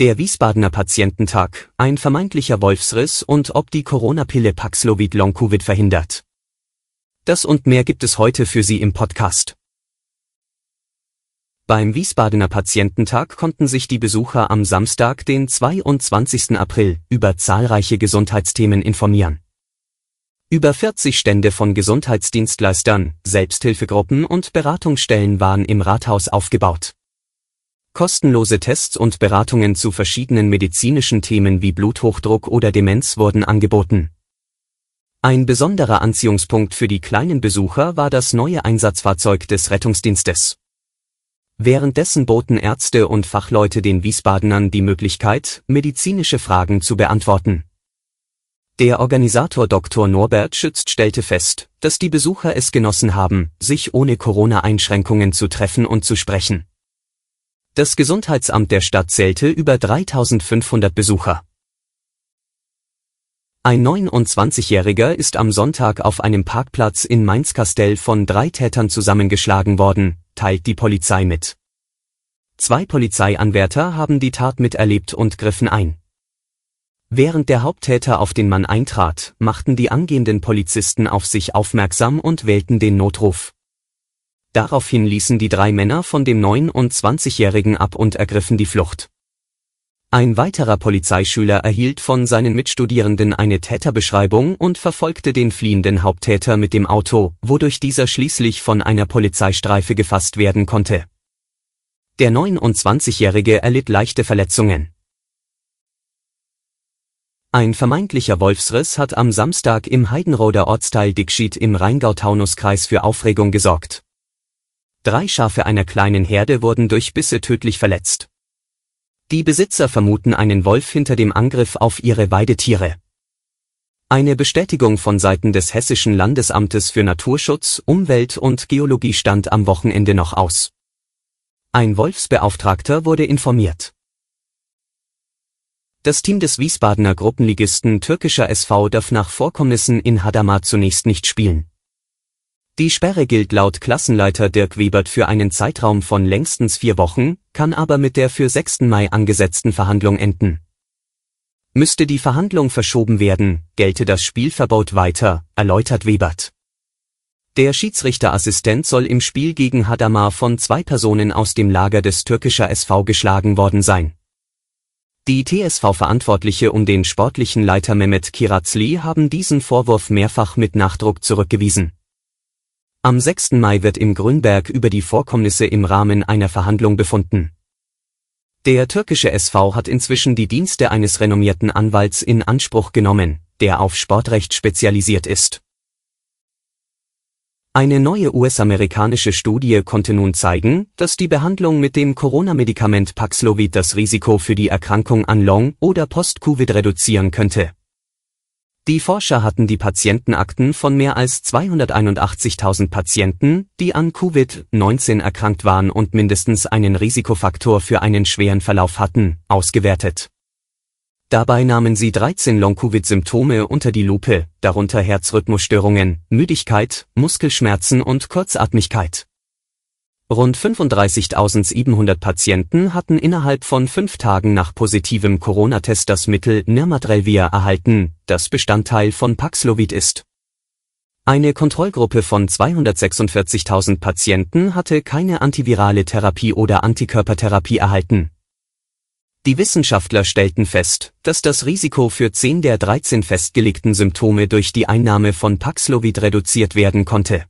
Der Wiesbadener Patiententag, ein vermeintlicher Wolfsriss und ob die Corona-Pille Paxlovid Long-Covid verhindert. Das und mehr gibt es heute für Sie im Podcast. Beim Wiesbadener Patiententag konnten sich die Besucher am Samstag, den 22. April, über zahlreiche Gesundheitsthemen informieren. Über 40 Stände von Gesundheitsdienstleistern, Selbsthilfegruppen und Beratungsstellen waren im Rathaus aufgebaut. Kostenlose Tests und Beratungen zu verschiedenen medizinischen Themen wie Bluthochdruck oder Demenz wurden angeboten. Ein besonderer Anziehungspunkt für die kleinen Besucher war das neue Einsatzfahrzeug des Rettungsdienstes. Währenddessen boten Ärzte und Fachleute den Wiesbadenern die Möglichkeit, medizinische Fragen zu beantworten. Der Organisator Dr. Norbert Schützt stellte fest, dass die Besucher es genossen haben, sich ohne Corona-Einschränkungen zu treffen und zu sprechen. Das Gesundheitsamt der Stadt zählte über 3500 Besucher. Ein 29-Jähriger ist am Sonntag auf einem Parkplatz in Mainz-Kastell von drei Tätern zusammengeschlagen worden, teilt die Polizei mit. Zwei Polizeianwärter haben die Tat miterlebt und griffen ein. Während der Haupttäter auf den Mann eintrat, machten die angehenden Polizisten auf sich aufmerksam und wählten den Notruf. Daraufhin ließen die drei Männer von dem 29-Jährigen ab und ergriffen die Flucht. Ein weiterer Polizeischüler erhielt von seinen Mitstudierenden eine Täterbeschreibung und verfolgte den fliehenden Haupttäter mit dem Auto, wodurch dieser schließlich von einer Polizeistreife gefasst werden konnte. Der 29-Jährige erlitt leichte Verletzungen. Ein vermeintlicher Wolfsriss hat am Samstag im Heidenroder Ortsteil Dickschied im Rheingau-Taunus-Kreis für Aufregung gesorgt. Drei Schafe einer kleinen Herde wurden durch Bisse tödlich verletzt. Die Besitzer vermuten einen Wolf hinter dem Angriff auf ihre Weidetiere. Eine Bestätigung von Seiten des Hessischen Landesamtes für Naturschutz, Umwelt und Geologie stand am Wochenende noch aus. Ein Wolfsbeauftragter wurde informiert. Das Team des Wiesbadener Gruppenligisten türkischer SV darf nach Vorkommnissen in Hadamar zunächst nicht spielen. Die Sperre gilt laut Klassenleiter Dirk Webert für einen Zeitraum von längstens vier Wochen, kann aber mit der für 6. Mai angesetzten Verhandlung enden. Müsste die Verhandlung verschoben werden, gelte das Spielverbot weiter, erläutert Webert. Der Schiedsrichterassistent soll im Spiel gegen Hadamar von zwei Personen aus dem Lager des türkischer SV geschlagen worden sein. Die TSV-Verantwortliche um den sportlichen Leiter Mehmet Kirazli haben diesen Vorwurf mehrfach mit Nachdruck zurückgewiesen. Am 6. Mai wird im Grünberg über die Vorkommnisse im Rahmen einer Verhandlung befunden. Der türkische SV hat inzwischen die Dienste eines renommierten Anwalts in Anspruch genommen, der auf Sportrecht spezialisiert ist. Eine neue US-amerikanische Studie konnte nun zeigen, dass die Behandlung mit dem Corona-Medikament Paxlovid das Risiko für die Erkrankung an Long- oder Post-Covid reduzieren könnte die Forscher hatten die Patientenakten von mehr als 281.000 Patienten, die an Covid-19 erkrankt waren und mindestens einen Risikofaktor für einen schweren Verlauf hatten, ausgewertet. Dabei nahmen sie 13 Long-Covid-Symptome unter die Lupe, darunter Herzrhythmusstörungen, Müdigkeit, Muskelschmerzen und Kurzatmigkeit. Rund 35.700 Patienten hatten innerhalb von fünf Tagen nach positivem Corona-Test das Mittel Nirmatrelvir erhalten, das Bestandteil von Paxlovid ist. Eine Kontrollgruppe von 246.000 Patienten hatte keine antivirale Therapie oder Antikörpertherapie erhalten. Die Wissenschaftler stellten fest, dass das Risiko für 10 der 13 festgelegten Symptome durch die Einnahme von Paxlovid reduziert werden konnte.